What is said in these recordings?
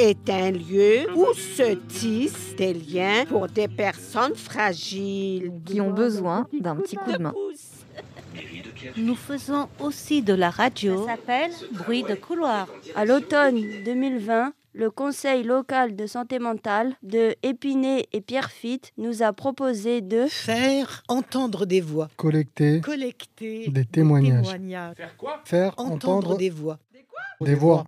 est un lieu où se tissent des liens pour des personnes fragiles. Qui ont besoin d'un petit coup de main. Nous faisons aussi de la radio. Ça s'appelle Bruit de couloir. À l'automne 2020, le Conseil local de santé mentale de Épinay et Pierrefitte nous a proposé de faire entendre des voix, collecter, collecter des témoignages, faire quoi faire entendre, entendre des voix, des voix,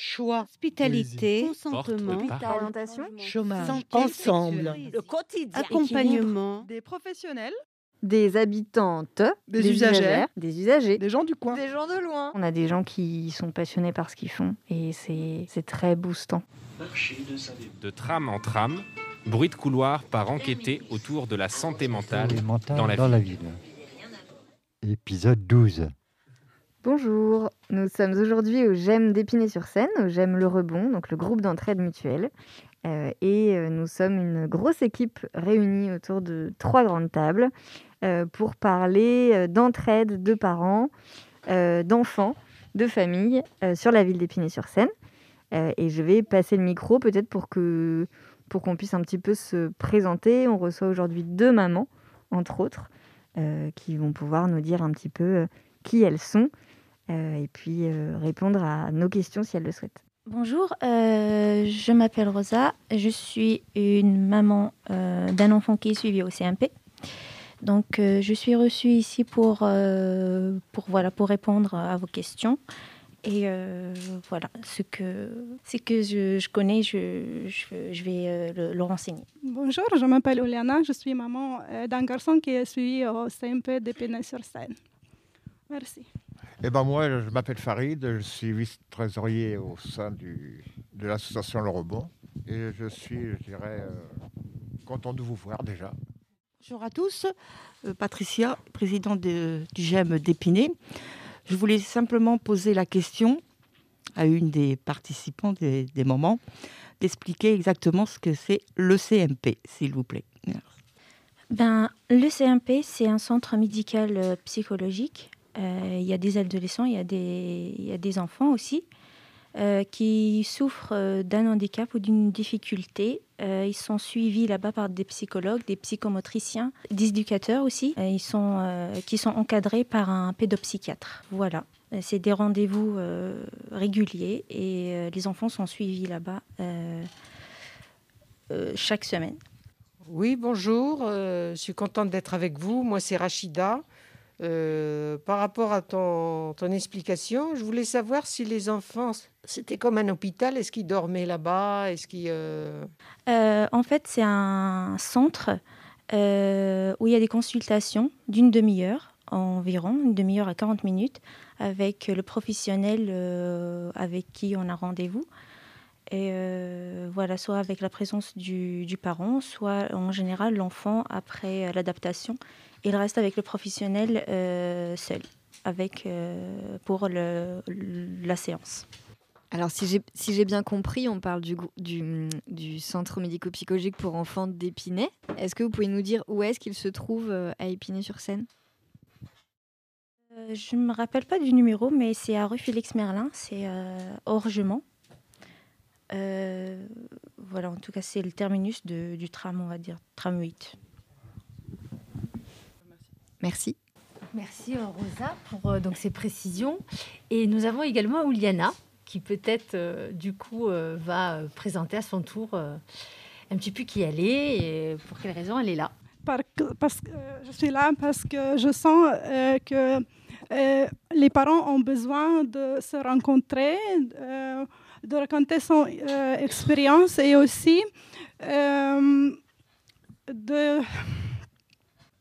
choix, Hospitalité, consentement, Orientation, chômage, Santé ensemble, le quotidien, accompagnement, des professionnels, des habitantes, Des usagères. des usagers, des gens du coin. des gens de loin. On a des gens qui sont passionnés par ce qu'ils font et c'est c'est très boostant. De tram en tram, bruit de couloir par enquêter autour de la santé mentale Santé mentale dans la dans ville. la ville. Épisode 12. Bonjour, nous sommes aujourd'hui au GEM d'Épinay-sur-Seine, au GEM Le Rebond, donc le groupe d'entraide mutuelle. Euh, et euh, nous sommes une grosse équipe réunie autour de trois grandes tables euh, pour parler d'entraide de parents, d'enfants, de familles sur la ville d'Épinay-sur-Seine. Et je vais passer le micro peut-être pour qu'on puisse un petit peu se présenter. On reçoit aujourd'hui deux mamans, entre autres, qui vont pouvoir nous dire un petit peu qui elles sont et puis euh, répondre à nos questions si elles le souhaitent. Bonjour, euh, je m'appelle Rosa, je suis une maman euh, d'un enfant qui est suivi au CMP. Donc euh, je suis reçue ici pour, euh, pour, voilà, pour répondre à vos questions. Et euh, voilà, ce que, ce que je, je connais, je, je, je vais euh, le, le renseigner. Bonjour, je m'appelle Oliana, je suis maman euh, d'un garçon qui est suivi au CMP d'Épinay-sur-Seine. Merci. Eh ben moi, je m'appelle Farid, je suis vice-trésorier au sein du, de l'association Le Rebond. Et je suis, je dirais, euh, content de vous voir déjà. Bonjour à tous, Euh, Patricia, présidente de- du GEM d'Épinay. Je voulais simplement poser la question à une des participants des, des moments d'expliquer exactement ce que c'est le CMP, s'il vous plaît. Ben, le CMP, c'est un centre médical euh, psychologique. Euh, Il y a des adolescents, il y a des, il y a des enfants aussi euh, qui souffrent euh, d'un handicap ou d'une difficulté. Ils sont suivis là-bas par des psychologues, des psychomotriciens, des éducateurs aussi. Ils sont, qui sont encadrés par un pédopsychiatre. Voilà. C'est des rendez-vous réguliers et les enfants sont suivis là-bas chaque semaine. Oui, bonjour. je suis contente d'être avec vous. Moi, c'est Rachida. Euh, par rapport à ton, ton explication, je voulais savoir si les enfants, c'était comme un hôpital. Est-ce qu'ils dormaient là-bas Est-ce qu'ils... euh, Euh, en fait, c'est un centre où il y a des consultations d'une demi-heure environ, une demi-heure à 40 minutes, avec le professionnel avec qui on a rendez-vous. Et voilà, soit avec la présence du, du parent, soit en général l'enfant après euh, l'adaptation. Il reste avec le professionnel euh, seul, avec, euh, pour le- la séance. Alors, si j'ai si bien compris, on parle du, grou- du, du centre médico-psychologique pour enfants d'Épinay. Est-ce que vous pouvez nous dire où est-ce qu'il se trouve à Épinay-sur-Seine Euh, Je ne me rappelle pas du numéro, mais c'est à rue Félix Merlin, c'est euh, Orgement. Euh, voilà, en tout cas, c'est le terminus de- du tram, on va dire, tram 8. Merci. Merci Rosa pour euh, donc ces précisions. Et nous avons également Ouliana qui peut-être euh, du coup euh, va présenter à son tour euh, un petit peu qui elle est et pour quelle raison elle est là. Par- parce que je suis là parce que je sens euh, que euh, les parents ont besoin de se rencontrer, euh, de raconter son euh, expérience et aussi euh, de,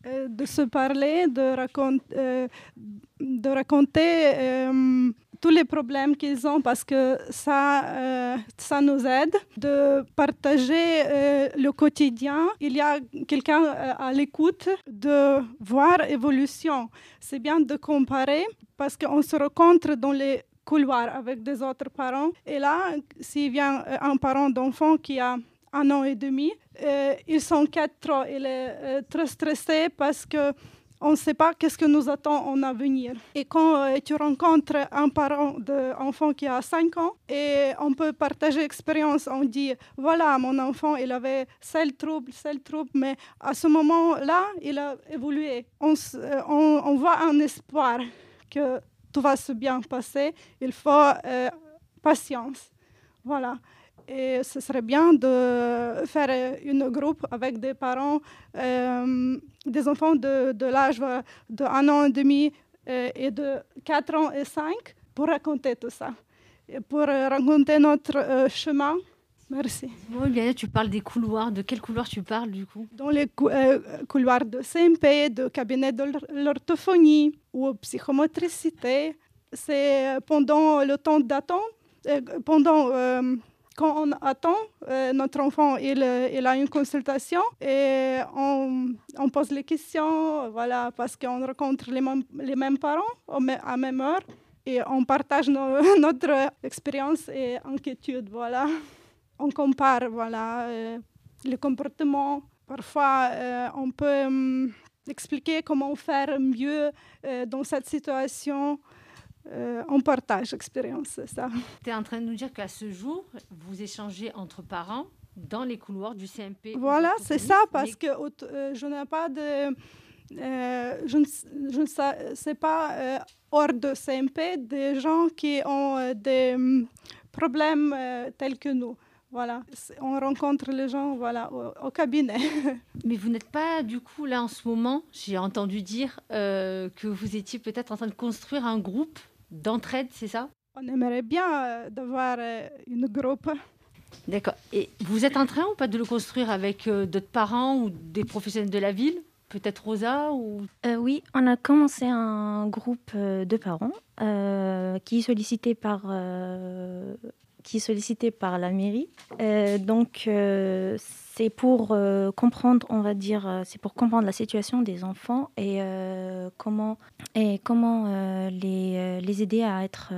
euh, de se parler, de, racon- euh, de raconter tous les problèmes qu'ils ont parce que ça, ça nous aide de partager le quotidien. Il y a quelqu'un à l'écoute, de voir évolution. C'est bien de comparer parce qu'on se rencontre dans les couloirs avec des autres parents. Et là, s'il vient un parent d'enfant qui a un an et demi, euh, ils s'inquiètent trop. Il est euh, très stressé parce que On ne sait pas qu'est-ce que nous attend en avenir. Et quand euh, tu rencontres un parent d'enfant qui a 5 ans et on peut partager l'expérience, on dit voilà, mon enfant, il avait tel trouble, tel trouble, mais à ce moment-là, il a évolué. On, euh, on, voit un espoir que tout va se bien passer. Il faut euh, patience. Voilà. Et ce serait bien de faire une groupe avec des parents, euh, des enfants de, l'âge de 1 an et demi euh, et de 4 ans et 5 pour raconter tout ça. Pour raconter notre chemin. Merci. Bon, bien, tu parles des couloirs. De quels couloirs tu parles du coup? Dans les couloirs de CMP, de cabinet de l'orthophonie ou psychomotricité. C'est pendant le temps d'attente, pendant quand on attend, euh, notre enfant il, il, a une consultation et on, on, pose les questions, voilà, parce qu'on rencontre les, mêmes, les mêmes parents à même heure et on partage notre expérience et inquiétude, voilà. On compare, voilà, euh, les comportements. Parfois, euh, on peut um, expliquer comment faire mieux dans cette situation. Euh, on partage l'expérience, ça. Tu es en train de nous dire qu'à ce jour, vous échangez entre parents dans les couloirs du CMP. Voilà, c'est ça, parce que euh, je n'ai pas de... Euh, je ne, sais, pas hors de CMP des gens qui ont des hum, problèmes tels que nous. Voilà, on rencontre les gens voilà, au, cabinet. Mais vous n'êtes pas, du coup, là en ce moment, j'ai entendu dire que vous étiez peut-être en train de construire un groupe d'entraide, c'est ça? On aimerait bien euh, d'avoir euh, une groupe. D'accord. Et vous êtes en train ou pas de le construire avec euh, d'autres parents ou des professionnels de la ville? Peut-être Rosa ou... oui, on a commencé un groupe de parents qui est sollicité par qui sollicité par la mairie. donc c'est pour euh, comprendre, on va dire, euh, c'est pour comprendre la situation des enfants et euh, comment, et comment les, les, aider à être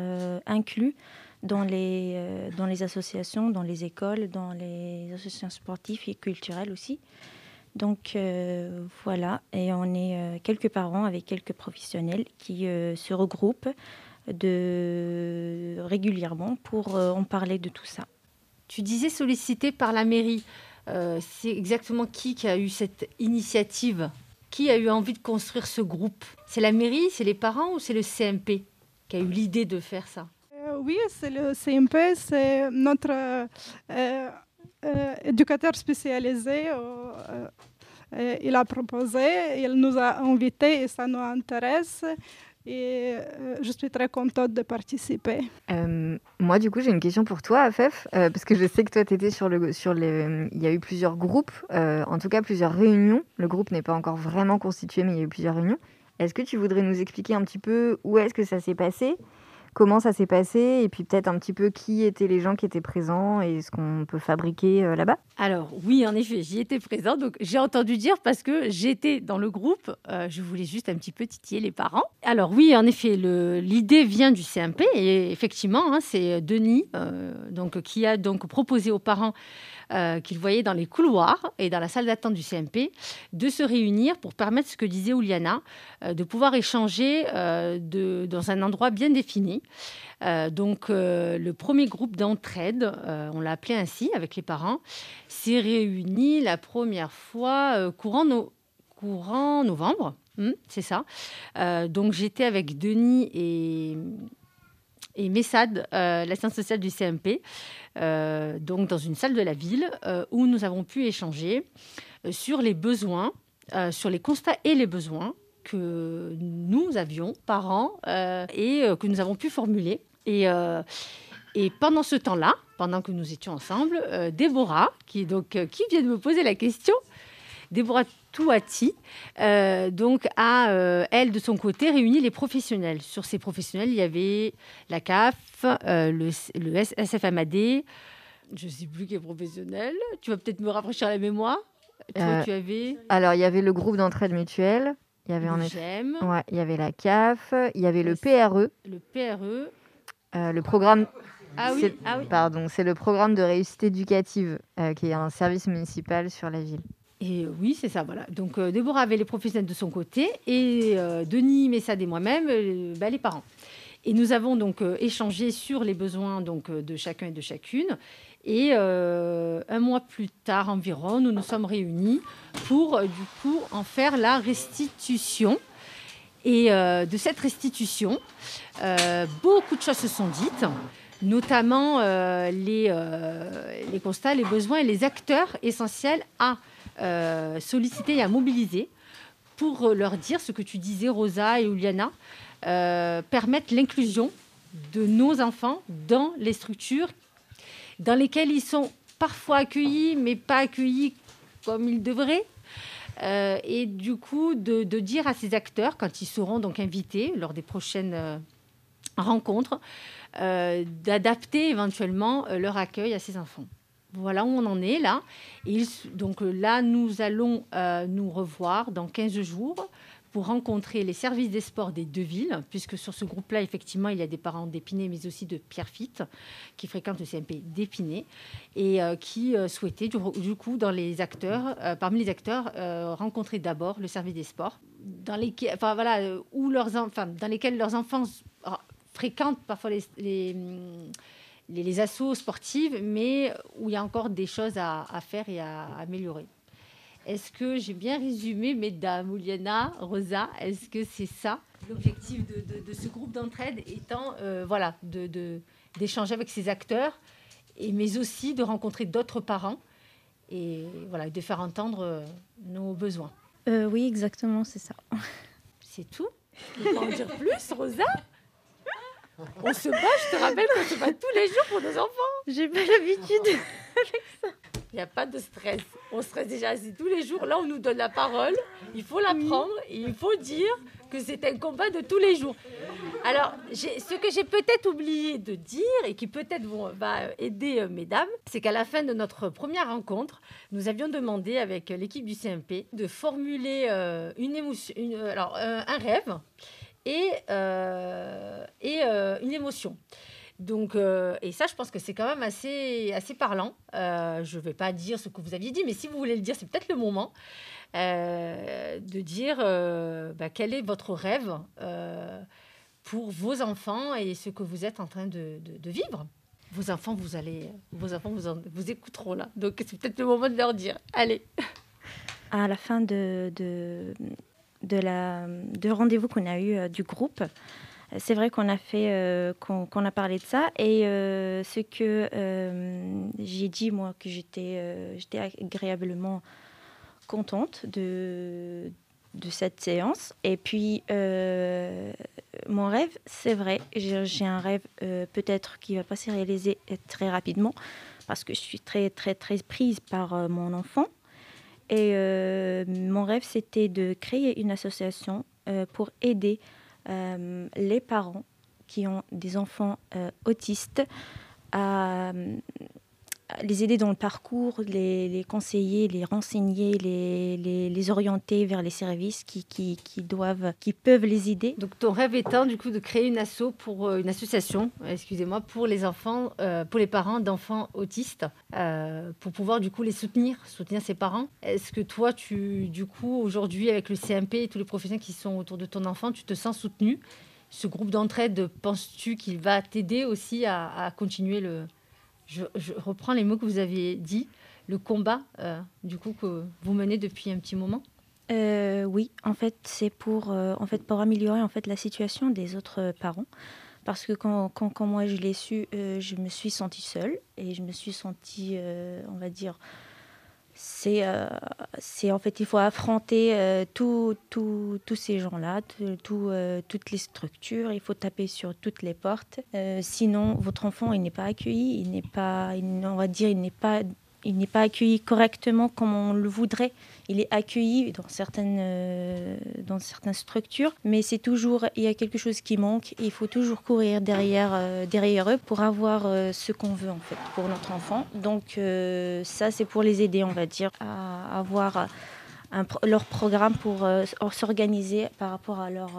inclus dans les, dans les associations, dans les écoles, dans les associations sportives et culturelles aussi. Donc voilà, et on est quelques parents avec quelques professionnels qui se regroupent de, régulièrement pour en parler de tout ça. Tu disais sollicité par la mairie. Euh, c'est exactement qui qui a eu cette initiative? Qui a eu envie de construire ce groupe? C'est la mairie, c'est les parents ou c'est le CMP qui a eu l'idée de faire ça? Euh, Oui, c'est le CMP, c'est notre euh, éducateur spécialisé. il a proposé, il nous a invités et ça nous intéresse et euh, je suis très contente de participer. Euh, moi, du coup, j'ai une question pour toi, Afef, euh, parce que je sais que toi, tu étais sur le. Sur les... Il y a eu plusieurs groupes, en tout cas plusieurs réunions. Le groupe n'est pas encore vraiment constitué, mais il y a eu plusieurs réunions. Est-ce que tu voudrais nous expliquer un petit peu où est-ce que ça s'est passé? Comment ça s'est passé et puis peut-être un petit peu qui étaient les gens qui étaient présents et ce qu'on peut fabriquer euh, là-bas Alors oui, en effet, j'y étais présent. Donc j'ai entendu dire parce que j'étais dans le groupe, euh, je voulais juste un petit peu titiller les parents. Alors oui, en effet, l'idée vient du CMP et effectivement, hein, c'est Denis euh, donc, qui a donc proposé aux parents euh, qu'ils voyaient dans les couloirs et dans la salle d'attente du CMP, de se réunir pour permettre ce que disait Ouliana, euh, de pouvoir échanger euh, dans un endroit bien défini. donc le premier groupe d'entraide, on l'a appelé ainsi avec les parents, s'est réuni la première fois courant, courant novembre. Hmm, c'est ça. donc j'étais avec Denis et et Messad, euh, l'assistante sociale du CMP, euh, donc dans une salle de la ville euh, où nous avons pu échanger sur les besoins, sur les constats et les besoins que nous avions, parents, et que nous avons pu formuler. Et, pendant ce temps-là, pendant que nous étions ensemble, Déborah, qui, donc, qui vient de me poser la question, Déborah Touati, euh, donc a, euh, elle, de son côté, réuni les professionnels. Sur ces professionnels, il y avait la CAF, euh, le, le SFMAD, je ne sais plus qui est professionnel. Tu vas peut-être me rafraîchir la mémoire. Toi, tu avais... Alors, il y avait le groupe d'entraide mutuelle. Il y avait en effet... ouais, il y avait la CAF, il y avait le, PRE. Le PRE. le programme ah oui, ah oui. Pardon, c'est le programme de réussite éducative qui est un service municipal sur la ville. Et oui, c'est ça, voilà. Donc Déborah avait les professionnels de son côté et Denis, Messad et moi-même, bah, les parents. Et nous avons donc échangé sur les besoins donc, de chacun et de chacune. Et un mois plus tard environ, nous nous sommes réunis pour du coup en faire la restitution. Et de cette restitution, beaucoup de choses se sont dites notamment euh, euh, les, constats, les besoins et les acteurs essentiels à euh, solliciter et à mobiliser pour leur dire ce que tu disais, Rosa et Juliana, permettre l'inclusion de nos enfants dans les structures dans lesquelles ils sont parfois accueillis, mais pas accueillis comme ils devraient. et du coup, de, dire à ces acteurs, quand ils seront donc invités lors des prochaines rencontres, euh, d'adapter éventuellement euh, leur accueil à ces enfants. Voilà où on en est là. donc euh, là, nous allons nous revoir dans 15 jours pour rencontrer les services des sports des deux villes, puisque sur ce groupe-là, effectivement, il y a des parents d'Épinay, mais aussi de Pierrefitte, qui fréquentent le CMP d'Épinay, et qui souhaitaient, du, coup, dans les acteurs, parmi les acteurs, rencontrer d'abord le service des sports, dans lesquels, enfin, voilà, où leurs, dans lesquels leurs enfants fréquentent parfois les, les, les, assos sportives, mais où il y a encore des choses à, faire et à améliorer. Est-ce que j'ai bien résumé, mesdames, Ouliana, Rosa Est-ce que c'est ça l'objectif de, ce groupe d'entraide étant euh, voilà, d'échanger avec ces acteurs, et, mais aussi de rencontrer d'autres parents et voilà, de faire entendre euh, nos besoins euh, Oui, exactement, c'est ça. C'est tout Tu peux en dire plus, Rosa? On se bat, je te rappelle qu'on se bat tous les jours pour nos enfants. J'ai pas l'habitude avec ça. Il n'y a pas de stress. On stresse déjà assis tous les jours. Là, on nous donne la parole. Il faut la prendre et il faut dire que c'est un combat de tous les jours. Alors, ce que j'ai peut-être oublié de dire et qui peut-être va aider euh, mesdames, c'est qu'à la fin de notre première rencontre, nous avions demandé avec l'équipe du CMP de formuler euh, une émotion, alors, un rêve et, euh, et euh, une émotion. Donc, euh, et ça, je pense que c'est quand même assez, assez parlant. je ne vais pas dire ce que vous aviez dit, mais si vous voulez le dire, c'est peut-être le moment de dire bah, quel est votre rêve pour vos enfants et ce que vous êtes en train de, de, vivre. Vos enfants, vous allez, vos enfants vous, vous écouteront là. Donc, c'est peut-être le moment de leur dire. Allez. À la fin de, de de, la, de rendez-vous qu'on a eu euh, du groupe, c'est vrai qu'on a fait, euh, qu'on, a parlé de ça. Et euh, ce que j'ai dit, moi, que j'étais, j'étais agréablement contente de, de cette séance. Et puis, mon rêve, c'est vrai, j'ai, un rêve peut-être qui va pas se réaliser très rapidement parce que je suis très, très, très prise par mon enfant. Et euh, mon rêve, c'était de créer une association euh, pour aider euh, les parents qui ont des enfants autistes à, les aider dans le parcours, les, conseiller, les renseigner, les, les, orienter vers les services qui, qui, qui, doivent, qui peuvent les aider. Donc ton rêve étant du coup de créer une asso pour euh, une association, excusez-moi, pour les enfants, euh, pour les parents d'enfants autistes, euh, pour pouvoir du coup les soutenir, soutenir ses parents. Est-ce que toi, tu du coup aujourd'hui avec le CMP et tous les professionnels qui sont autour de ton enfant, tu te sens soutenu Ce groupe d'entraide, penses-tu qu'il va t'aider aussi à, à continuer le je, reprends les mots que vous aviez dit, le combat euh, du coup que vous menez depuis un petit moment. Euh, oui, en fait, c'est pour, euh, en fait, pour améliorer en fait la situation des autres parents. Parce que quand, quand, quand moi je l'ai su, je me suis sentie seule et je me suis sentie, on va dire, c'est euh, c'est en fait il faut affronter euh, tous ces gens-là, euh, toutes les structures, il faut taper sur toutes les portes. sinon, votre enfant il n'est pas accueilli, il n'est pas, on va dire, il n'est pas il n'est pas accueilli correctement comme on le voudrait. Il est accueilli dans certaines, euh, dans certaines structures, mais c'est toujours, il y a quelque chose qui manque il faut toujours courir derrière, euh, derrière eux pour avoir euh, ce qu'on veut en fait pour notre enfant. Donc ça, c'est pour les aider, on va dire, à avoir leur programme pour s'organiser par rapport à leur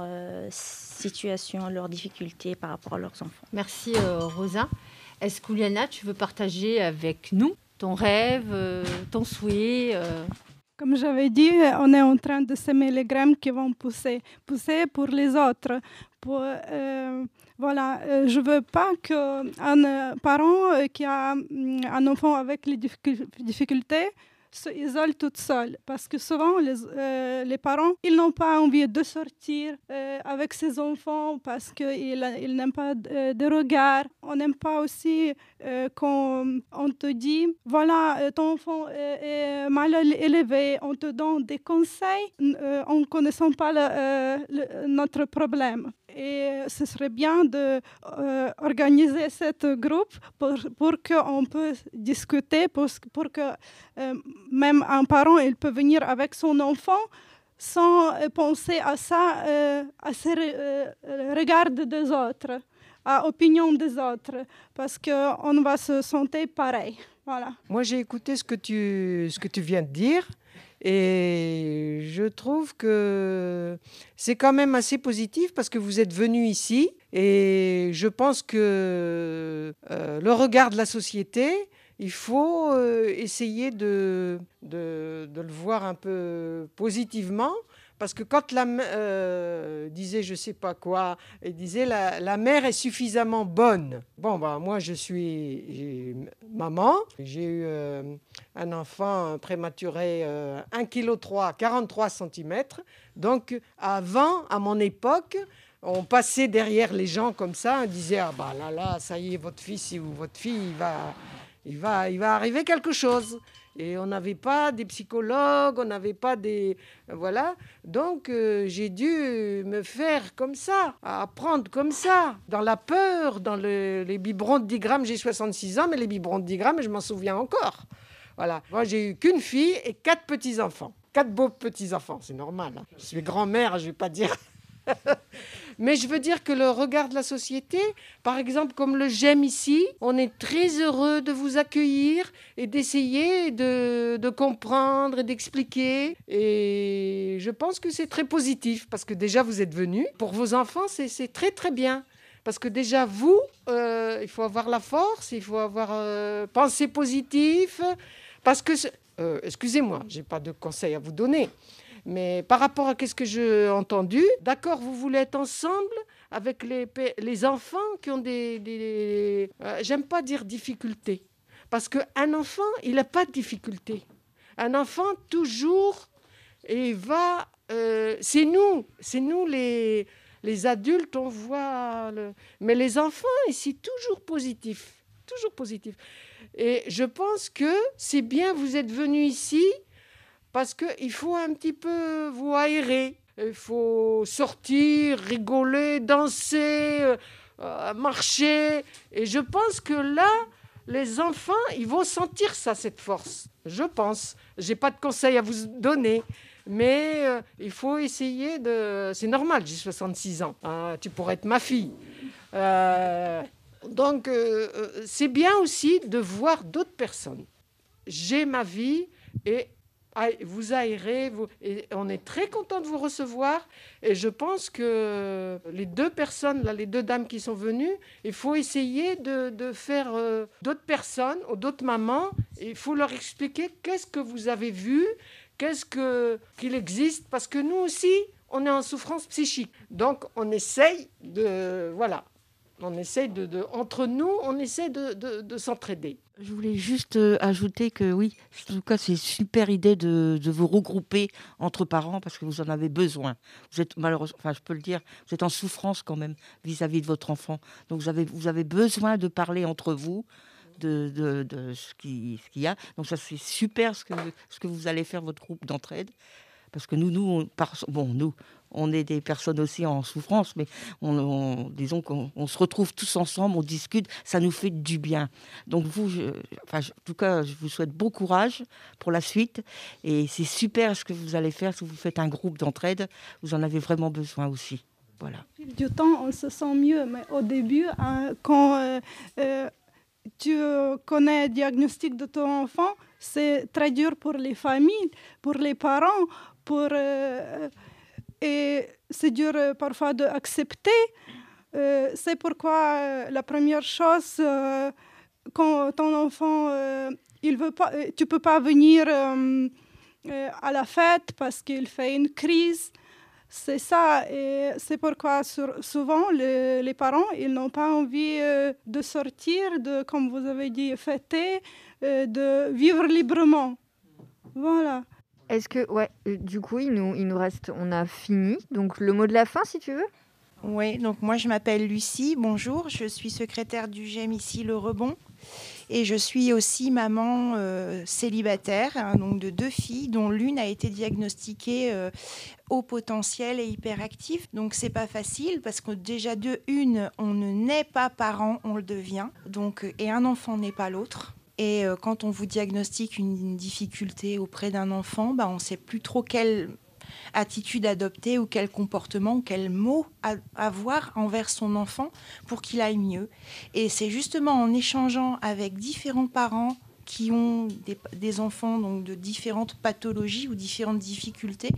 situation, leurs difficultés par rapport à leurs enfants. Merci Rosa. Est-ce qu'Uliana, tu veux partager avec nous ton rêve, euh, ton souhait euh. Comme j'avais dit, on est en train de semer les graines qui vont pousser, pousser pour les autres. Pour, euh, voilà, je veux pas qu'un parent qui a mm, un enfant avec les difficultés se isole toute seule parce que souvent les, euh, les parents ils n'ont pas envie de sortir euh, avec ses enfants parce qu'ils ils n'aiment pas euh, de regard. On n'aime pas aussi quand on te dit voilà ton enfant est mal élevé, on te donne des conseils en ne connaissant pas notre problème. Et ce serait bien d'organiser euh, groupe pour, pour qu'on puisse discuter, pour, que euh, même un parent il peut venir avec son enfant sans euh, penser à ça, à ce regard des autres, à l'opinion des autres, parce qu'on va se sentir pareil. Voilà. Moi, j'ai écouté ce que, tu, ce que tu viens de dire. Et je trouve que c'est quand même assez positif parce que vous êtes venu ici et je pense que euh, le regard de la société, il faut euh, essayer de, de, le voir un peu positivement parce que quand la euh, disait je sais pas quoi, et disait la, la mère est suffisamment bonne. Bon, bah, moi je suis maman, j'ai eu euh, un enfant prématuré 1 kg 3, 43 cm. Donc avant, à mon époque, on passait derrière les gens comme ça, on disait ah bah là là, ça y est, votre fils votre fille, il va, il va, il va arriver quelque chose. Et on n'avait pas des psychologues, on n'avait pas des... Voilà. Donc euh, j'ai dû me faire comme ça, apprendre comme ça, dans la peur, dans les biberons de 10 grammes. J'ai 66 ans, mais les biberons de 10 grammes, je m'en souviens encore. Voilà. Moi, j'ai eu qu'une fille et quatre petits-enfants. Quatre beaux petits-enfants, c'est normal. Hein. Je suis grand-mère, je ne vais pas dire... Mais je veux dire que le regard de la société, par exemple comme le j'aime ici, on est très heureux de vous accueillir et d'essayer de, comprendre et d'expliquer. Et je pense que c'est très positif parce que déjà vous êtes venus. Pour vos enfants, c'est très très bien. Parce que déjà, vous, euh, il faut avoir la force, il faut avoir euh, pensée positive. Parce que, euh, excusez-moi, je n'ai pas de conseils à vous donner. Mais par rapport à ce que j'ai entendu, d'accord, vous voulez être ensemble avec les, les enfants qui ont des... Euh, j'aime pas dire difficultés, parce qu'un enfant, il n'a pas de difficultés. Un enfant, toujours, et va... Euh, c'est nous, c'est nous les, les adultes, on voit... Mais les enfants, ici, toujours positifs, toujours positifs. Et je pense que c'est bien, vous êtes venus ici parce qu'il faut un petit peu vous aérer. Il faut sortir, rigoler, danser, euh, euh, marcher. Et je pense que là, les enfants, ils vont sentir ça, cette force. Je pense. Je n'ai pas de conseils à vous donner. Mais euh, il faut essayer de... C'est normal, j'ai 66 ans. Hein, tu pourrais être ma fille. Donc, c'est bien aussi de voir d'autres personnes. J'ai ma vie et vous aérez, vous, et on est très content de vous recevoir. Et je pense que les deux personnes, les deux dames qui sont venues, il faut essayer de, faire euh, d'autres personnes ou d'autres mamans. Il faut leur expliquer qu'est-ce que vous avez vu, qu'est-ce que qu'il existe, parce que nous aussi, on est en souffrance psychique. Donc, on essaye de, voilà, on essaye de, entre nous, on essaie de, de, s'entraider. Je voulais juste euh, ajouter que oui, en tout cas, c'est une super idée de, vous regrouper entre parents parce que vous en avez besoin. Vous êtes malheureusement, enfin, je peux le dire, vous êtes en souffrance quand même vis-à-vis de votre enfant. Donc, vous avez, vous avez besoin de parler entre vous. De, ce qu'il y a. Donc ça, c'est super ce que, vous allez faire, votre groupe d'entraide. Parce que nous, nous, bon, nous, on est des personnes aussi en souffrance, mais on, disons qu'on se retrouve tous ensemble, on discute, ça nous fait du bien. Donc vous, en tout cas, je vous souhaite bon courage pour la suite, et c'est super ce que vous allez faire si vous faites un groupe d'entraide, vous en avez vraiment besoin aussi. Voilà. Du temps, on se sent mieux, mais au début, hein, quand euh, euh, tu connais le diagnostic de ton enfant, c'est très dur pour les familles, pour les parents, pour euh, et c'est dur euh, parfois d'accepter. Euh, c'est pourquoi euh, la première chose, quand ton enfant, il veut pas, tu peux pas venir euh, à la fête parce qu'il fait une crise. C'est ça, et c'est pourquoi souvent les, parents, ils n'ont pas envie euh, de sortir, de, comme vous avez dit, fêter, euh, de vivre librement. Voilà. Est-ce que, ouais, du coup, il nous, il nous reste, on a fini. Donc le mot de la fin, si tu veux. Oui, donc moi je m'appelle Lucie, bonjour, je suis secrétaire du GEM ici Le Rebond et je suis aussi maman euh, célibataire, hein, donc de deux filles dont l'une a été diagnostiquée euh, potentiel et hyperactif. Donc c'est pas facile parce que déjà de une, on ne naît pas parent, on le devient. Donc et un enfant n'est pas l'autre. Et euh, quand on vous diagnostique une, difficulté auprès d'un enfant, bah, on ne sait plus trop quelle attitude adopter ou quel comportement ou quel mot avoir envers son enfant pour qu'il aille mieux. Et c'est justement en échangeant avec différents parents qui ont des, enfants donc de différentes pathologies ou différentes difficultés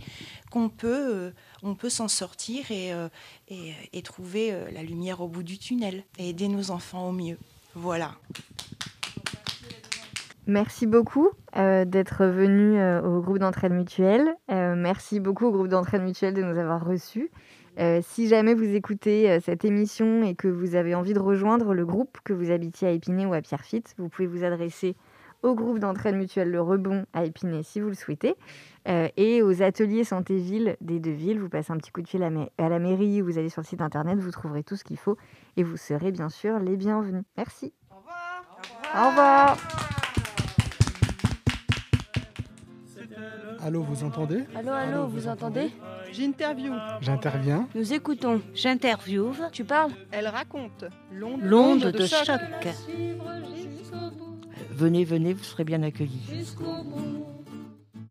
qu'on peut, euh, s'en sortir et, euh, trouver la lumière au bout du tunnel et aider nos enfants au mieux. Voilà. Merci beaucoup euh, d'être venu euh, au groupe d'entraide mutuelle. Euh, merci beaucoup au groupe d'entraide mutuelle de nous avoir reçus. si jamais vous écoutez cette émission et que vous avez envie de rejoindre le groupe, que vous habitiez à Épinay ou à Pierrefitte, vous pouvez vous adresser au groupe d'entraide mutuelle Le Rebond à Épinay si vous le souhaitez, et aux ateliers santé-ville des deux villes. Vous passez un petit coup de fil à, à la mairie, vous allez sur le site internet, vous trouverez tout ce qu'il faut et vous serez bien sûr les bienvenus. Merci. Au revoir. Au revoir. Allô, vous entendez Allô, allô, vous, entendez, J'interview. J'interviens. Nous écoutons. J'interviewe. Tu parles Elle raconte. L'onde de, de, choc. Venez, venez, vous serez bien accueillis.